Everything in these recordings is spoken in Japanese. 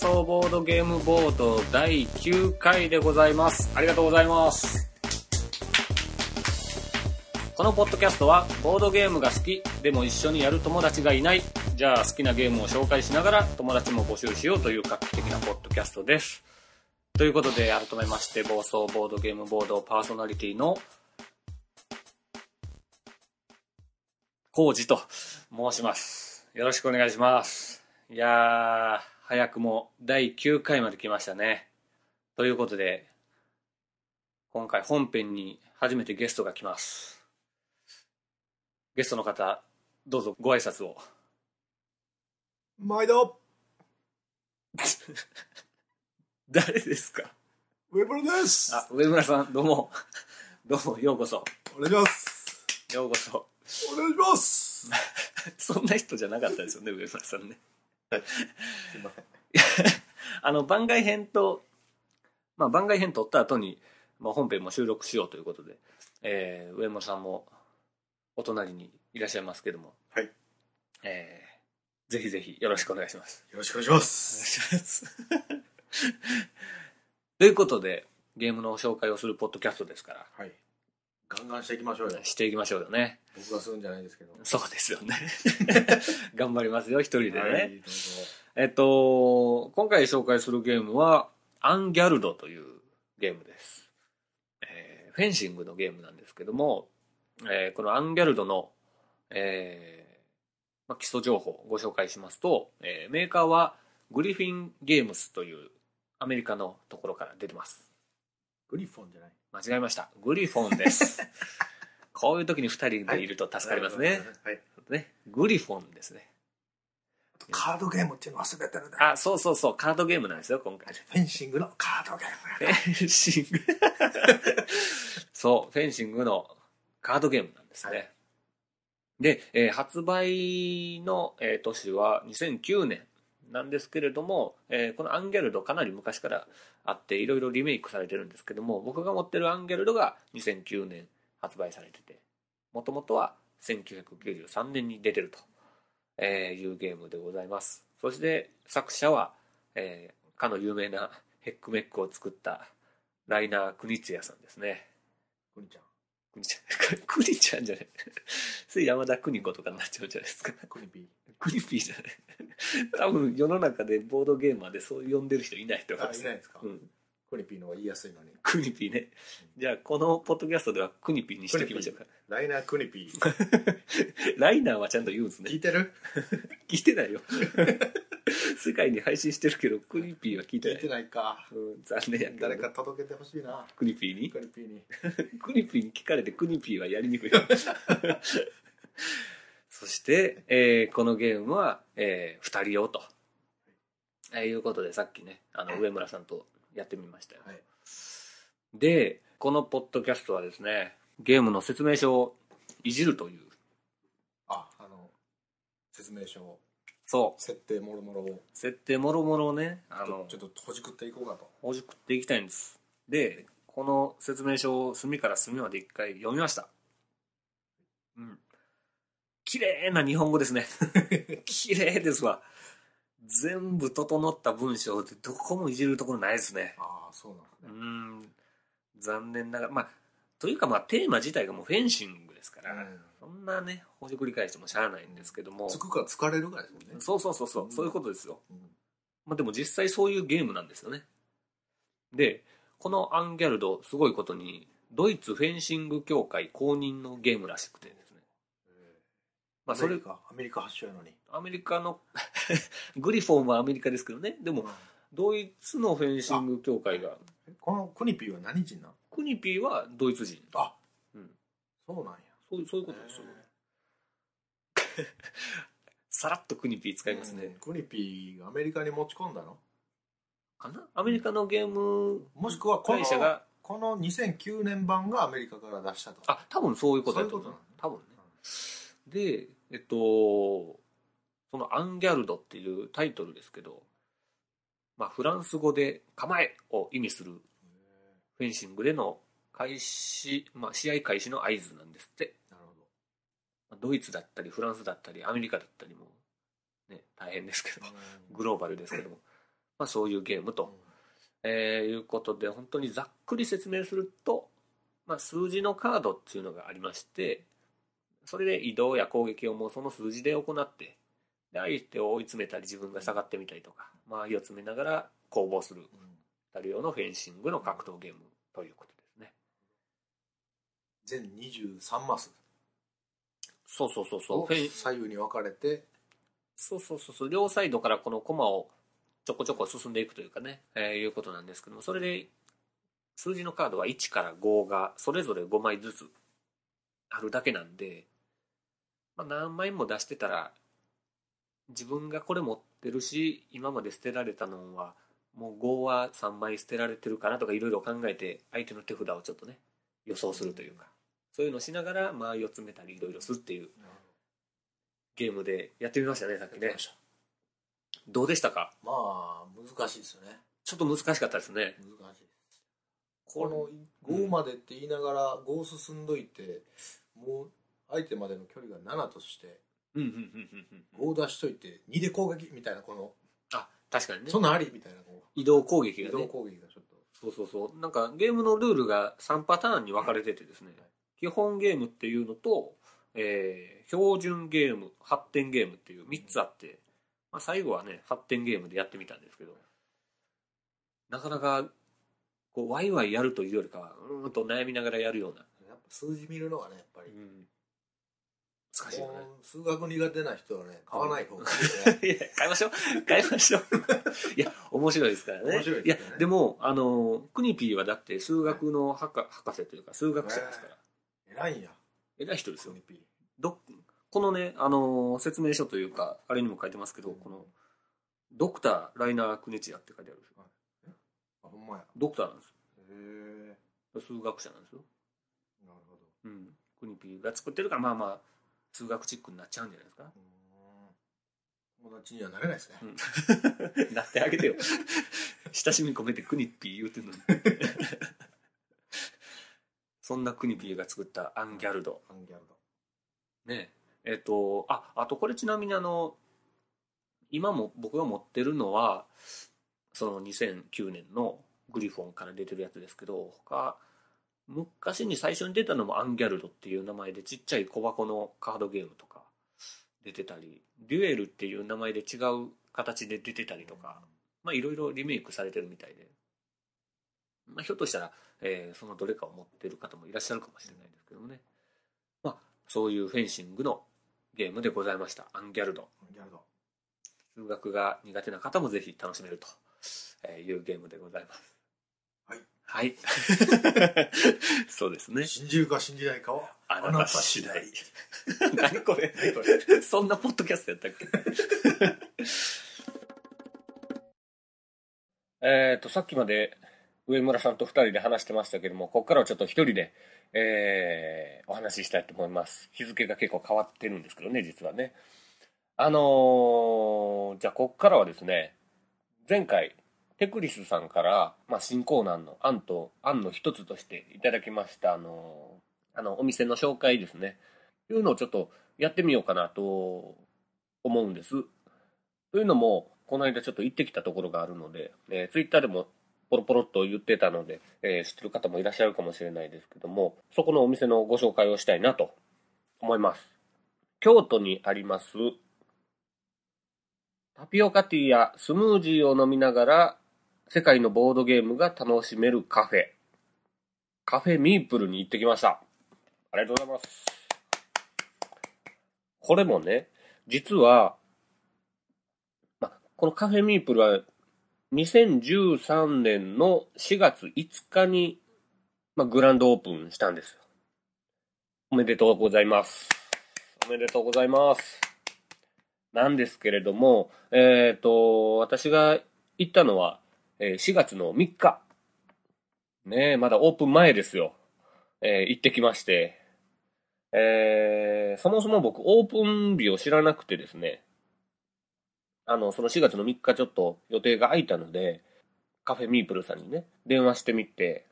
暴走ボードゲームボード第9回でございます。ありがとうございます。このポッドキャストは、ボードゲームが好き、でも一緒にやる友達がいない、じゃあ好きなゲームを紹介しながら友達も募集しようという画期的なポッドキャストです。ということで、改めまして、暴走ボードゲームボードパーソナリティの、コウジと申します。よろしくお願いします。いやー、早くも第9回まで来ましたね。ということで、今回本編に初めてゲストが来ます。ゲストの方、どうぞご挨拶を。毎度 誰ですか？ウェブルですあ、上村さん、どうも。どうも、ようこそ。お願いしますようこそ。お願いします そんな人じゃなかったですよね、上村さんね。すいません。あの、番外編と、まあ、番外編撮った後に、まあ、本編も収録しようということで、えー、上村さんもお隣にいらっしゃいますけども、はい。えー、ぜひぜひよろしくお願いします。よろしくお願いします。ということで、ゲームの紹介をするポッドキャストですから、はいガンガンしていきましょうよしていきましょうよね。僕がするんじゃないですけどそうですよね。頑張りますよ、一人でね。はいどうぞえっと、今回紹介するゲームは、アンギャルドというゲームです。えーフェンシングのゲームなんですけども、えーこのアンギャルドの、えーまあ、基礎情報をご紹介しますと、えーメーカーはグリフィンゲームスというアメリカのところから出てます。グリフォンじゃない？間違えました。グリフォンです。こういう時に二人でいると助かりますね。はいね。グリフォンですね。カードゲームっていうの忘れてるねあ、そうそうそう、カードゲームなんですよ、今回。フェンシングのカードゲームやフェンシング そうフェンシングのカードゲームなんですね、はいで、えー発売の、えー年は2009年なんですけれども、えーこのアンギャルドかなり昔からあっていろいろリメイクされてるんですけども僕が持ってるアンギャルドが2009年発売されててもともとは1993年に出てるとえーいうゲームでございます。そして作者は、えーかの有名なヘックメックを作ったライナー・クニツヤさんですね。グリちゃん。クニちゃん。クニちゃん じゃない。それ山田邦子とかになっちゃうんじゃないですか。クニピークニピーじゃない。多分世の中でボードゲーマーでそう呼んでる人いないと思います。いないですか。うん、クニピーの方が言いやすいのにクニピーね。じゃあこのポッドキャストではクニピーにしておきましょうか。ライナークニピー。ライナーはちゃんと言うんですね。聞いてる？聞いてないよ。世界に配信してるけどクニピーは聞いてない。聞いてないか。うん、残念やけど誰か届けてほしいな。クニピーに？クニピーに。クニピーに聞かれてクニピーはやりにくいそして、えーこのゲームは、え2人用と、えーいうことでさっきねあの上村さんとやってみましたよ、はい。でこのポッドキャストはですねゲームの説明書をいじるという。ああの説明書そう。設定もろもろを。設定もろもろをねあのちょっとほじくっていこうかと。ほじくっていきたいんです。でこの説明書を隅から隅まで一回読みました。うん綺麗な日本語ですね。綺麗ですわ。全部整った文章でどこもいじるところないですね。ああそうなんですうねん。残念ながらまあというかまあテーマ自体がもうフェンシングですから、うん。そんなねほじくり返してもしゃあないんですけども、つくか疲れるぐらいですもんね。そうそうそうそう、うん。そういうことですよ。うん。まあ、でも実際そういうゲームなんですよね。でこのアンギャルドすごいことにドイツフェンシング協会公認のゲームらしくてね、まあ、それアメリカアメリカ発祥やのに。アメリカの グリフォンはアメリカですけどね。でもドイツのフェンシング協会が。このクニピーは何人なん？クニピーはドイツ人、あうん、そうなんや。そうそういうことです。よ さらっとクニピー使いますね、うん。クニピーがアメリカに持ち込んだの？かな？アメリカのゲームもしくは会社が。この2009年版がアメリカから出したと。あ多分そういうことだと思う。多分ね。でえっとそのアンギャルドっていうタイトルですけど、まあ、フランス語で「構え」を意味するフェンシングでの開始、まあ、試合開始の合図なんですって。なるほまあドイツだったりフランスだったりアメリカだったりも、ね、大変ですけどどグローバルですけども、まあ、そういうゲームと、えーいうことで本当にざっくり説明すると、まあ、数字のカードっていうのがありましてそれで移動や攻撃をもうその数字で行ってで相手を追い詰めたり自分が下がってみたりとか周りを詰めながら攻防するうんたる用のフェンシングの格闘ゲームということですね。全23マス。そうそうそうそう。左右に分かれて。そうそうそうそう。両サイドからこの駒をちょこちょこ進んでいくというかね、えーいうことなんですけどもそれで数字のカードは1から5がそれぞれ5枚ずつあるだけなんで、まあ、何枚も出してたら自分がこれ持ってるし今まで捨てられたのはもう5は3枚捨てられてるかなとかいろいろ考えて相手の手札をちょっとね予想するというかそういうのをしながら周りを詰めたりいろいろするっていうゲームでやってみましたねさっきね。どうでしたか？まあ難しいですよね。ちょっと難しかったですね。難しいこの5までって言いながら5進んどいてもう相手までの距離が7としてうんうんうんうんうん。5出しといて2で攻撃みたいなこのあ確かにね。そんなんありみたいなこ移動攻う移動撃がね。攻撃がちょっと。そうそうそう。なんかゲームのルールが3パターンに分かれててですね。基本ゲームっていうのと、えー標準ゲーム発展ゲームっていう3つあって、まあ、最後はね発展ゲームでやってみたんですけど。なかなかこうワイワイやるというよりかはうーんと悩みながらやるような、やっぱ数字見るのがねやっぱり難しい数学苦手な人はね買わない方がいい いや変えましょう。変えましょう。いや面白いですからね。面白いですね。やでもあのクニピーはだって数学の博博士というか数学者ですから、偉いんや。偉い人ですよ。ピーどこのねあの説明書というかあれにも書いてますけど、このドクターライナー・クネチアって書いてあるんですよ。あほんまや。ドクターなんですへよ数学者なんですよ、えなるほど。うん、クニピーが作ってるからまあまあ数学チックになっちゃうんじゃないですか？友達にはなれないですね、なってあげてよ。親しみ込めてクニピー言うてんのに。そんなクニピーが作ったアンギャルド。アンギャルド。ね。えっ、とああとこれちなみにあの今も僕が持ってるのはその2009年のグリフォンから出てるやつですけど他昔に最初に出たのもアンギャルドっていう名前でちっちゃい小箱のカードゲームとか出てたりデュエルっていう名前で違う形で出てたりとかまあいろいろリメイクされてるみたいで、まあ、ひょっとしたら、えーそのどれかを持ってる方もいらっしゃるかもしれないですけどもね。まあそういうフェンシングのゲームでございました。アンギャルド。アンギャルド。数学が苦手な方もぜひ楽しめるとえーいうゲームでございますはい。は いそうですね。信じるか信じないかはあなた次第。何これ？何これ？そんなポッドキャストやったっけ？えっとさっきまで上村さんと2人で話してましたけどもここからはちょっと1人で、えーお話ししたいと思います。日付が結構変わってるんですけどね実はね。あのーじゃあここからはですね前回テクリスさんから、まあ、新コーナーの案と案の一つとしていただきましたあのあのお店の紹介ですねいうのをちょっとやってみようかなと思うんです。というのも、この間ちょっと行ってきたところがあるので、えー、ツイッターでもポロポロっと言ってたので、えー知ってる方もいらっしゃるかもしれないですけども、そこのお店のご紹介をしたいなと思います。京都にあります、タピオカティーやスムージーを飲みながら、世界のボードゲームが楽しめるカフェ、カフェミープルに行ってきました。ありがとうございます。これもね、実は、ま、このカフェミープルは2013年の4月5日に、ま、グランドオープンしたんですよ。おめでとうございます。おめでとうございます。なんですけれども、えっ、と、私が行ったのは、え4月の3日。ね、まだオープン前ですよ。えー行ってきまして、えーそもそも僕オープン日を知らなくてですね、あの、その4月の3日ちょっと予定が空いたので、カフェミープルさんにね、電話してみて、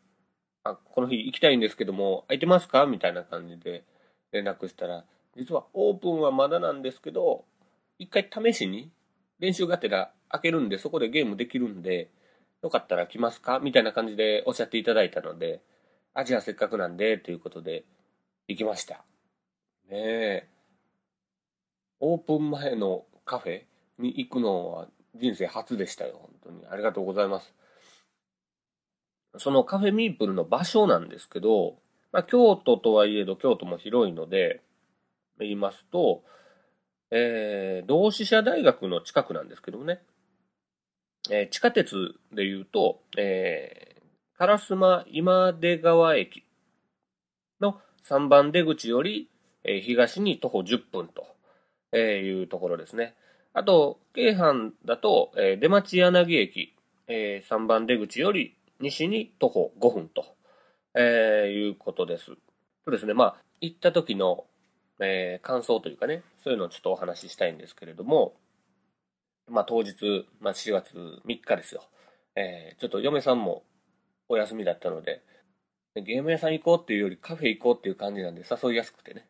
あ、この日行きたいんですけども、空いてますか？みたいな感じで連絡したら、実はオープンはまだなんですけど、一回試しに練習がてら開けるんで、そこでゲームできるんで、よかったら来ますか？みたいな感じでおっしゃっていただいたので、あ、じゃあせっかくなんで、ということで、行きました。ねえ。オープン前のカフェに行くのは人生初でしたよ。本当に。ありがとうございます。そのカフェミープルの場所なんですけど、まあ、京都とはいえど京都も広いので、言いますと、えー、同志社大学の近くなんですけどね、えー、地下鉄で言うと、えー、烏丸今出川駅の3番出口より、えー、東に徒歩10分というところですね。あと、京阪だと、えー、出町柳駅、えー、3番出口より西に徒歩5分と、えー、いうことです。そうですね、まあ、行った時の、えー、感想というかね、そういうのをちょっとお話ししたいんですけれども、まあ、当日、まあ、4月3日ですよ。えー、ちょっと嫁さんもお休みだったので、ゲーム屋さん行こうっていうよりカフェ行こうっていう感じなんで誘いやすくてね、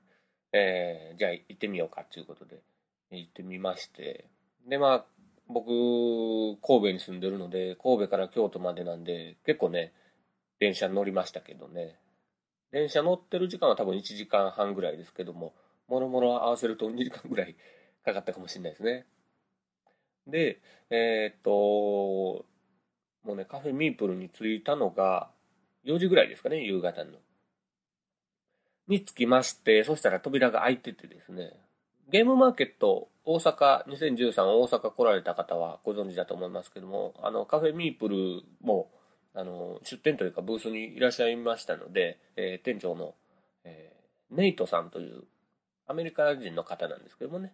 えー、じゃあ行ってみようかっていうことで行ってみまして、で、まあ、僕、神戸に住んでるので、神戸から京都までなんで、結構ね、電車乗りましたけどね。電車乗ってる時間は多分1時間半ぐらいですけども、もろもろ合わせると2時間ぐらいかかったかもしれないですね。で、えー、っと、もうね、カフェミープルに着いたのが4時ぐらいですかね、夕方の。に着きまして、そしたら扉が開いててですね、ゲームマーケット大阪2013大阪来られた方はご存知だと思いますけども、あのカフェミープルもあの出店というかブースにいらっしゃいましたので、えー、店長の、えー、ネイトさんというアメリカ人の方なんですけどもね、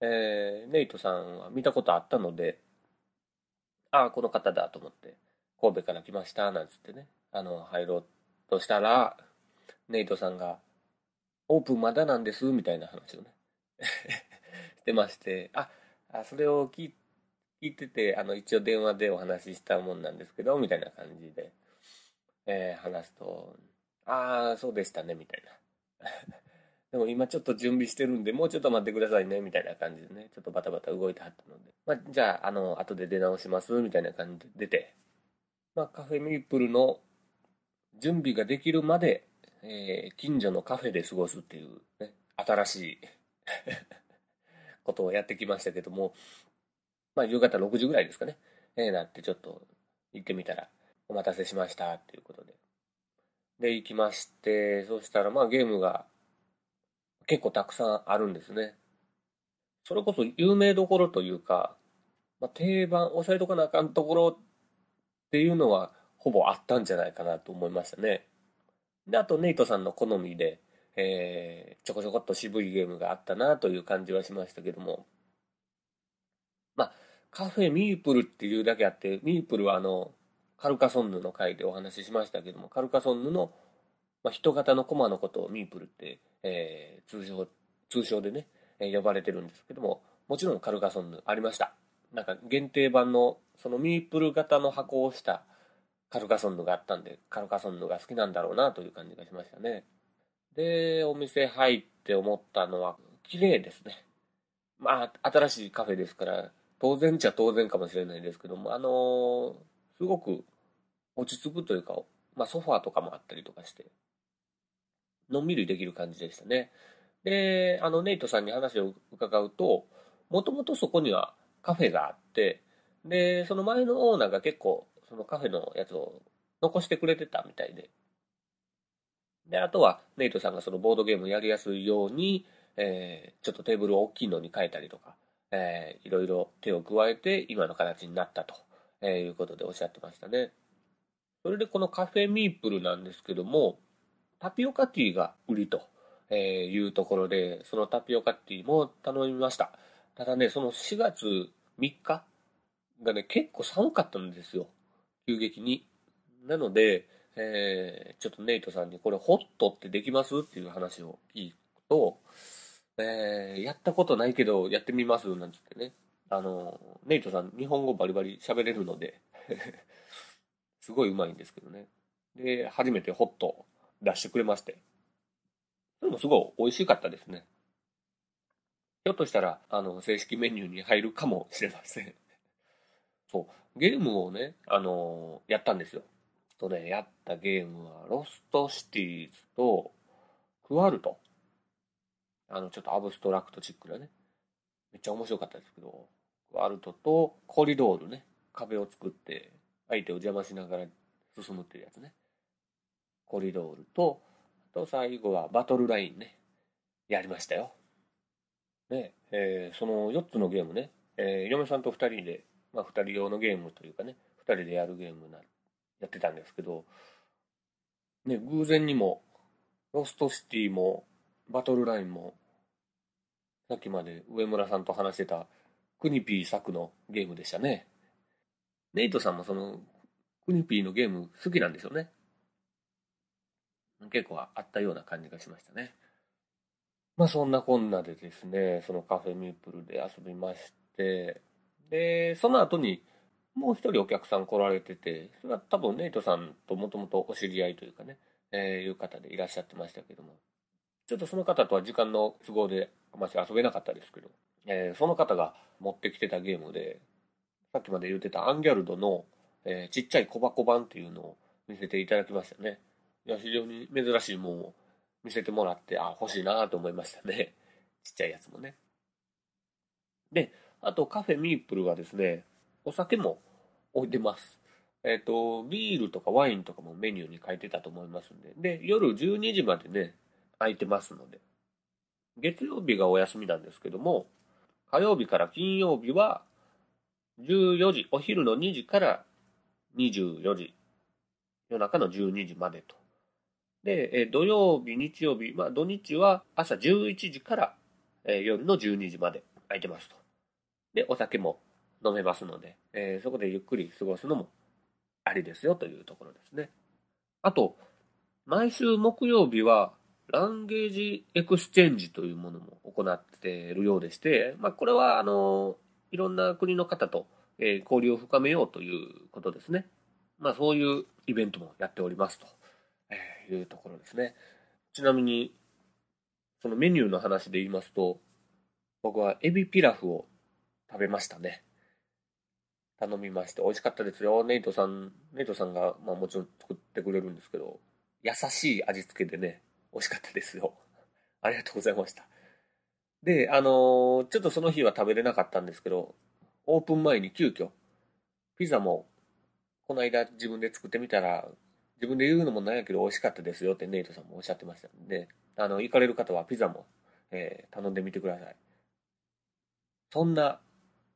えー、ネイトさんは見たことあったので、ああ、この方だと思って、神戸から来ましたなんつってね、あの入ろうとしたら、ネイトさんが、オープンまだなんですみたいな話をね してまして、あ、あそれを聞いてて、あの、一応電話でお話ししたもんなんですけど、みたいな感じで、えー、話すと、ああ、そうでしたね、みたいな。でも今ちょっと準備してるんで、もうちょっと待ってくださいね、みたいな感じでね、ちょっとバタバタ動いてはったので、まあ、じゃあ、あの、後で出直します、みたいな感じで出て、まあ、カフェミープルの準備ができるまで、えー、近所のカフェで過ごすっていう、ね、新しい ことをやってきましたけども、まあ、夕方6時ぐらいですかね、ええー、なってちょっと行ってみたら、お待たせしましたっていうことで。で、行きまして、そしたらまあゲームが結構たくさんあるんですね。それこそ有名どころというか、まあ、定番、押さえとかなあかんところっていうのはほぼあったんじゃないかなと思いましたね。で、あとネイトさんの好みで、えー、ちょこちょこっと渋いゲームがあったなという感じはしましたけども、まあ、カフェミープルっていうだけあって、ミープルはあの、カルカソンヌの回でお話ししましたけども、カルカソンヌの、まあ、人型のコマのことをミープルって、えー、通称、通称でね、え、呼ばれてるんですけども、もちろんカルカソンヌありました。なんか限定版の、そのミープル型の箱をしたカルカソンヌがあったんで、カルカソンヌが好きなんだろうなという感じがしましたね。で、お店入って思ったのは、綺麗ですね。まあ、新しいカフェですから、当然っちゃ当然かもしれないですけども、あのー、すごく落ち着くというか、まあ、ソファーとかもあったりとかして、のんびりできる感じでしたね。で、あの、ネイトさんに話を伺うと、もともとそこにはカフェがあって、で、その前のオーナーが結構、そのカフェのやつを残してくれてたみたいで、で、あとは、ネイトさんがそのボードゲームをやりやすいように、えー、ちょっとテーブルを大きいのに変えたりとか、えー、いろいろ手を加えて今の形になったと、えー、いうことでおっしゃってましたね。それでこのカフェミープルなんですけども、タピオカティーが売りというところで、そのタピオカティーも頼みました。ただね、その4月3日がね、結構寒かったんですよ。急激に。なので、えー、ちょっとネイトさんにこれホットってできます？っていう話を聞くと、えー、やったことないけどやってみます？なんつってね。あの、ネイトさん日本語バリバリ喋れるので すごい上手いんですけどね。で、初めてホット出してくれまして。それもすごい美味しかったですね。ひょっとしたら、あの、正式メニューに入るかもしれません。そう。ゲームをね、あのーやったんですよ。とね、やったゲームは、ロストシティーズと、クワルト。あの、ちょっとアブストラクトチックなね。めっちゃ面白かったですけど、クワルトとコリドールね。壁を作って、相手を邪魔しながら進むっていうやつね。コリドールと、あと最後はバトルラインね。やりましたよ。ね、えーその4つのゲームね、えー嫁さんと2人で、まあ2人用のゲームというかね、2人でやるゲームなやってたんですけど、ね、偶然にも、ロストシティも、バトルラインも、さっきまで上村さんと話してた、クニピー作のゲームでしたね。ネイトさんもその、クニピーのゲーム好きなんでしょうね。結構あったような感じがしましたね。まあそんなこんなでですね、そのカフェミープルで遊びまして、で、その後にもう一人お客さん来られてて、それは多分ネイトさんともともとお知り合いというかね、えーいう方でいらっしゃってましたけども、ちょっとその方とは時間の都合であまし遊べなかったですけど、えーその方が持ってきてたゲームで、さっきまで言ってたアンギャルドの、えーちっちゃい小箱版っていうのを見せていただきましたね。いや、非常に珍しいもんを見せてもらって、あ、欲しいなと思いましたね。ちっちゃいやつもね。で、あとカフェミープルはですね、お酒も置いてます。えっ、と、ビールとかワインとかもメニューに書いてたと思いますんで。で、夜12時までね、空いてますので。月曜日がお休みなんですけども、火曜日から金曜日は、14時、お昼の2時から24時、夜中の12時までと。で、え土曜日、日曜日、まあ土日は朝11時から、え夜の12時まで空いてますと。で、お酒も飲めますので、えーそこでゆっくり過ごすのもありですよというところですね。あと、毎週木曜日は、language exchange というものも行っているようでして、まあ、これは、あの、いろんな国の方と、えー交流を深めようということですね。まあ、そういうイベントもやっておりますと、いうところですね。ちなみに、そのメニューの話で言いますと、僕はエビピラフを食べましたね。頼みまして、美味しかったですよ。ネイトさん、ネイトさんが、まあもちろん作ってくれるんですけど、優しい味付けでね、美味しかったですよ。ありがとうございました。で、あのーちょっとその日は食べれなかったんですけど、オープン前に急遽、ピザも、この間自分で作ってみたら、自分で言うのもなんやけど美味しかったですよってネイトさんもおっしゃってましたんで、あの、行かれる方はピザも、えー頼んでみてください。そんな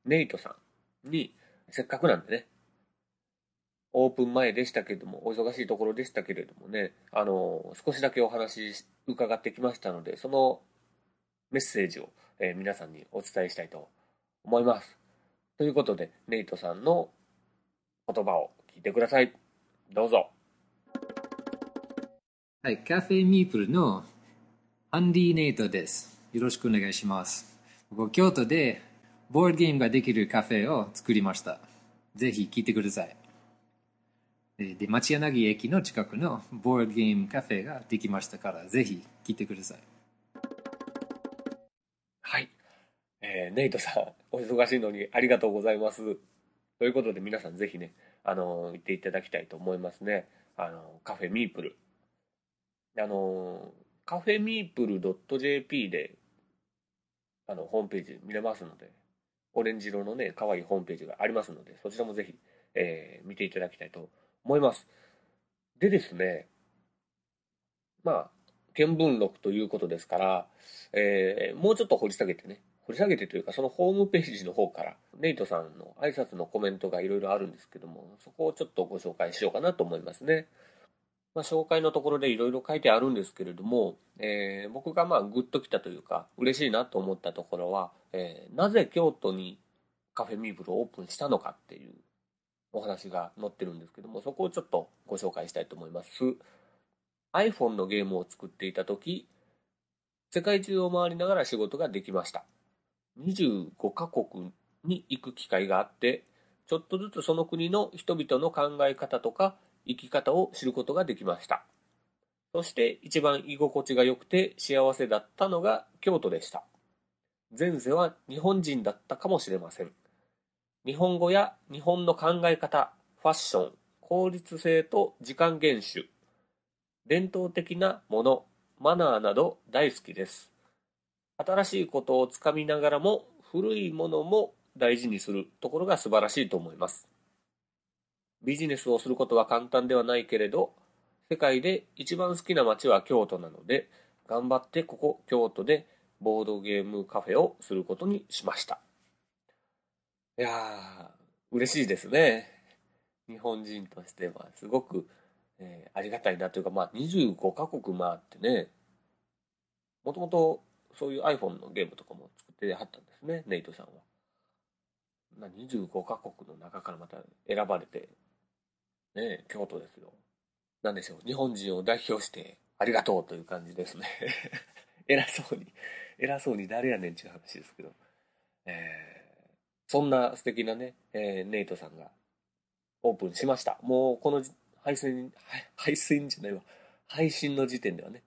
ネイトさんに、せっかくなんでね、オープン前でしたけれども、お忙しいところでしたけれどもね、あの、少しだけお話伺ってきましたので、そのメッセージを、えー皆さんにお伝えしたいと思います。ということで、ネイトさんの言葉を聞いてください。どうぞ。はい、カフェミープルのアンディ・ネイトです。よろしくお願いします。僕、京都でボードゲームができるカフェを作りました。ぜひ聞いてください。で、町柳駅の近くのボードゲームカフェができましたから、ぜひ聞いてください。はい。えーネイトさん、お忙しいのにありがとうございます。ということで皆さんぜひね、あの行っていただきたいと思いますね。あのカフェミープル。あのカフェミープル .jp で、あの、ホームページ見れますので、オレンジ色のね、可愛いホームページがありますので、そちらもぜひ、えー見ていただきたいと思います。でですね、まあ、見聞録ということですから、えーもうちょっと掘り下げてね、掘り下げてというか、そのホームページの方から、ネイトさんの挨拶のコメントがいろいろあるんですけども、そこをちょっとご紹介しようかなと思いますね。まあ、紹介のところでいろいろ書いてあるんですけれども、えー僕がまあグッときたというか、嬉しいなと思ったところは、えーなぜ京都にカフェミーブルをオープンしたのかっていうお話が載ってるんですけども、そこをちょっとご紹介したいと思います。iPhone のゲームを作っていた時、世界中を回りながら仕事ができました。25カ国に行く機会があって、ちょっとずつその国の人々の考え方とか生き方を知ることができました。そして一番居心地が良くて幸せだったのが京都でした。前世は日本人だったかもしれません。日本語や日本の考え方、ファッション、効率性と時間厳守、伝統的なもの、マナーなど大好きです。新しいことをつかみながらも古いものも大事にするところが素晴らしいと思います。ビジネスをすることは簡単ではないけれど、世界で一番好きな街は京都なので、頑張ってここ京都でボードゲームカフェをすることにしました。いやー、嬉しいですね。日本人としてはすごく、えーありがたいなというか、まあ25カ国回ってね、もともとそういう iPhone のゲームとかも作ってはったんですね、ネイトさんは。まあ25カ国の中からまた選ばれて、ね、京都ですよ。なんでしょう、日本人を代表してありがとうという感じですね。偉そうに、偉そうに誰やねんっていう話ですけど。えーそんな素敵なね、えーネイトさんがオープンしました。もうこの配信、配信じゃないわ。配信の時点ではね、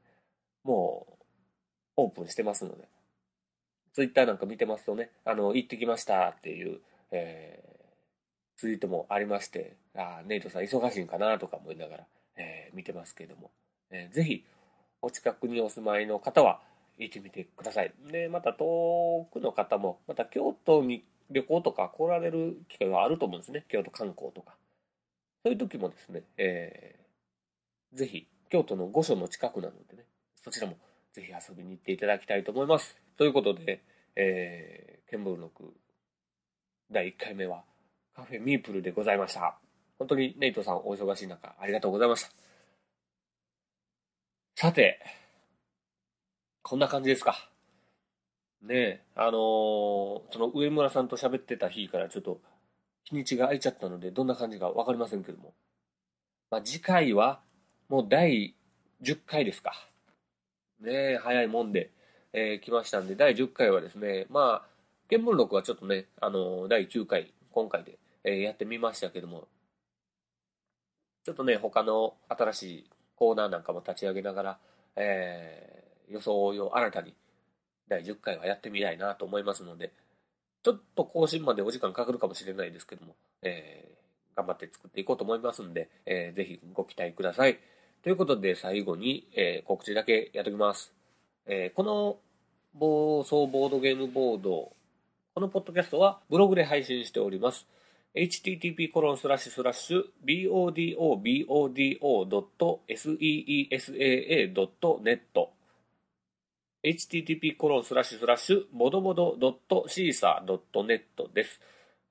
もうオープンしてますので、ツイッターなんか見てますとね、あの、行ってきましたっていう、えーツイートもありまして、あネイトさん忙しいんかなとか思いながら、えー見てますけども、えーぜひ、お近くにお住まいの方は行ってみてください。で、また遠くの方も、また京都に旅行とか来られる機会はあると思うんですね。京都観光とか。そういう時もですね、えーぜひ、京都の御所の近くなのでね、そちらもぜひ遊びに行っていただきたいと思います。ということで、えー、見聞録第1回目はカフェミープルでございました。本当にネイトさんお忙しい中ありがとうございました。さて、こんな感じですか。ねえ、あのーその上村さんと喋ってた日からちょっと日にちが空いちゃったので、どんな感じかわかりませんけども。まあ、次回はもう第10回ですか。ねえ、早いもんで、えー来ましたんで、第10回はですね、まあ、見聞録はちょっとね、あのー第9回、今回で、えやってみましたけども、ちょっとね、他の新しいコーナーなんかも立ち上げながら、えー予想を新たに第10回はやってみたいなと思いますので、ちょっと更新までお時間かかるかもしれないですけども、えー頑張って作っていこうと思いますんで、えーぜひご期待ください。ということで最後に、えー告知だけやっておきます。えーこの暴走ボードゲームボード、このポッドキャストはブログで配信しております。Http コロンスラッシュスラッシュ bodobodo.seesaa.net http コロンスラッシュスラッシュボドボド .caesar.net です。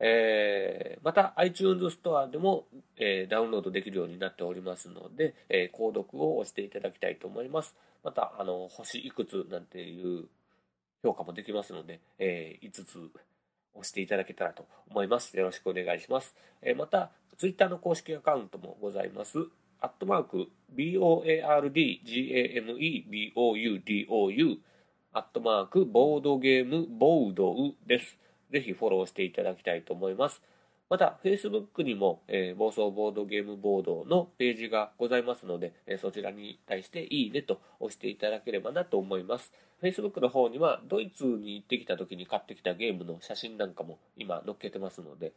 えーまた iTunes ストアでも、えーダウンロードできるようになっておりますので、えー購読を押していただきたいと思います。また、あの、星いくつなんていう評価もできますので、え5つ押していただけたらと思います。よろしくお願いします。えーまた、Twitter の公式アカウントもございます。アットマーク、BOARDGAMEBOUDOU、アットマーク、ボードゲームボードウです。ぜひフォローしていただきたいと思います。また、Facebook にも、えー暴走ボードゲームボードのページがございますので、えーそちらに対していいねと押していただければなと思います。Facebook の方には、ドイツに行ってきた時に買ってきたゲームの写真なんかも今載っけてますので、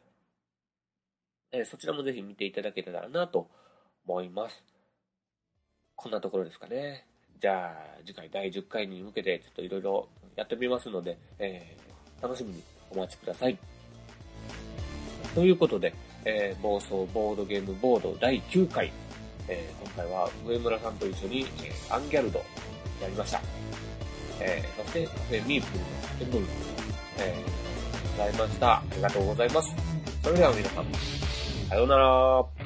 えーそちらもぜひ見ていただけたらなと思います。こんなところですかね。じゃあ、次回第10回に向けて、ちょっといろいろやってみますので、えー楽しみにお待ちください。ということで、えー暴走ボードゲームボード第9回、えー今回は上村さんと一緒に、えーアンギャルドやりました。えーそして、カフェミープルのエンドル、ございました。ありがとうございます。それでは皆さん、さようなら。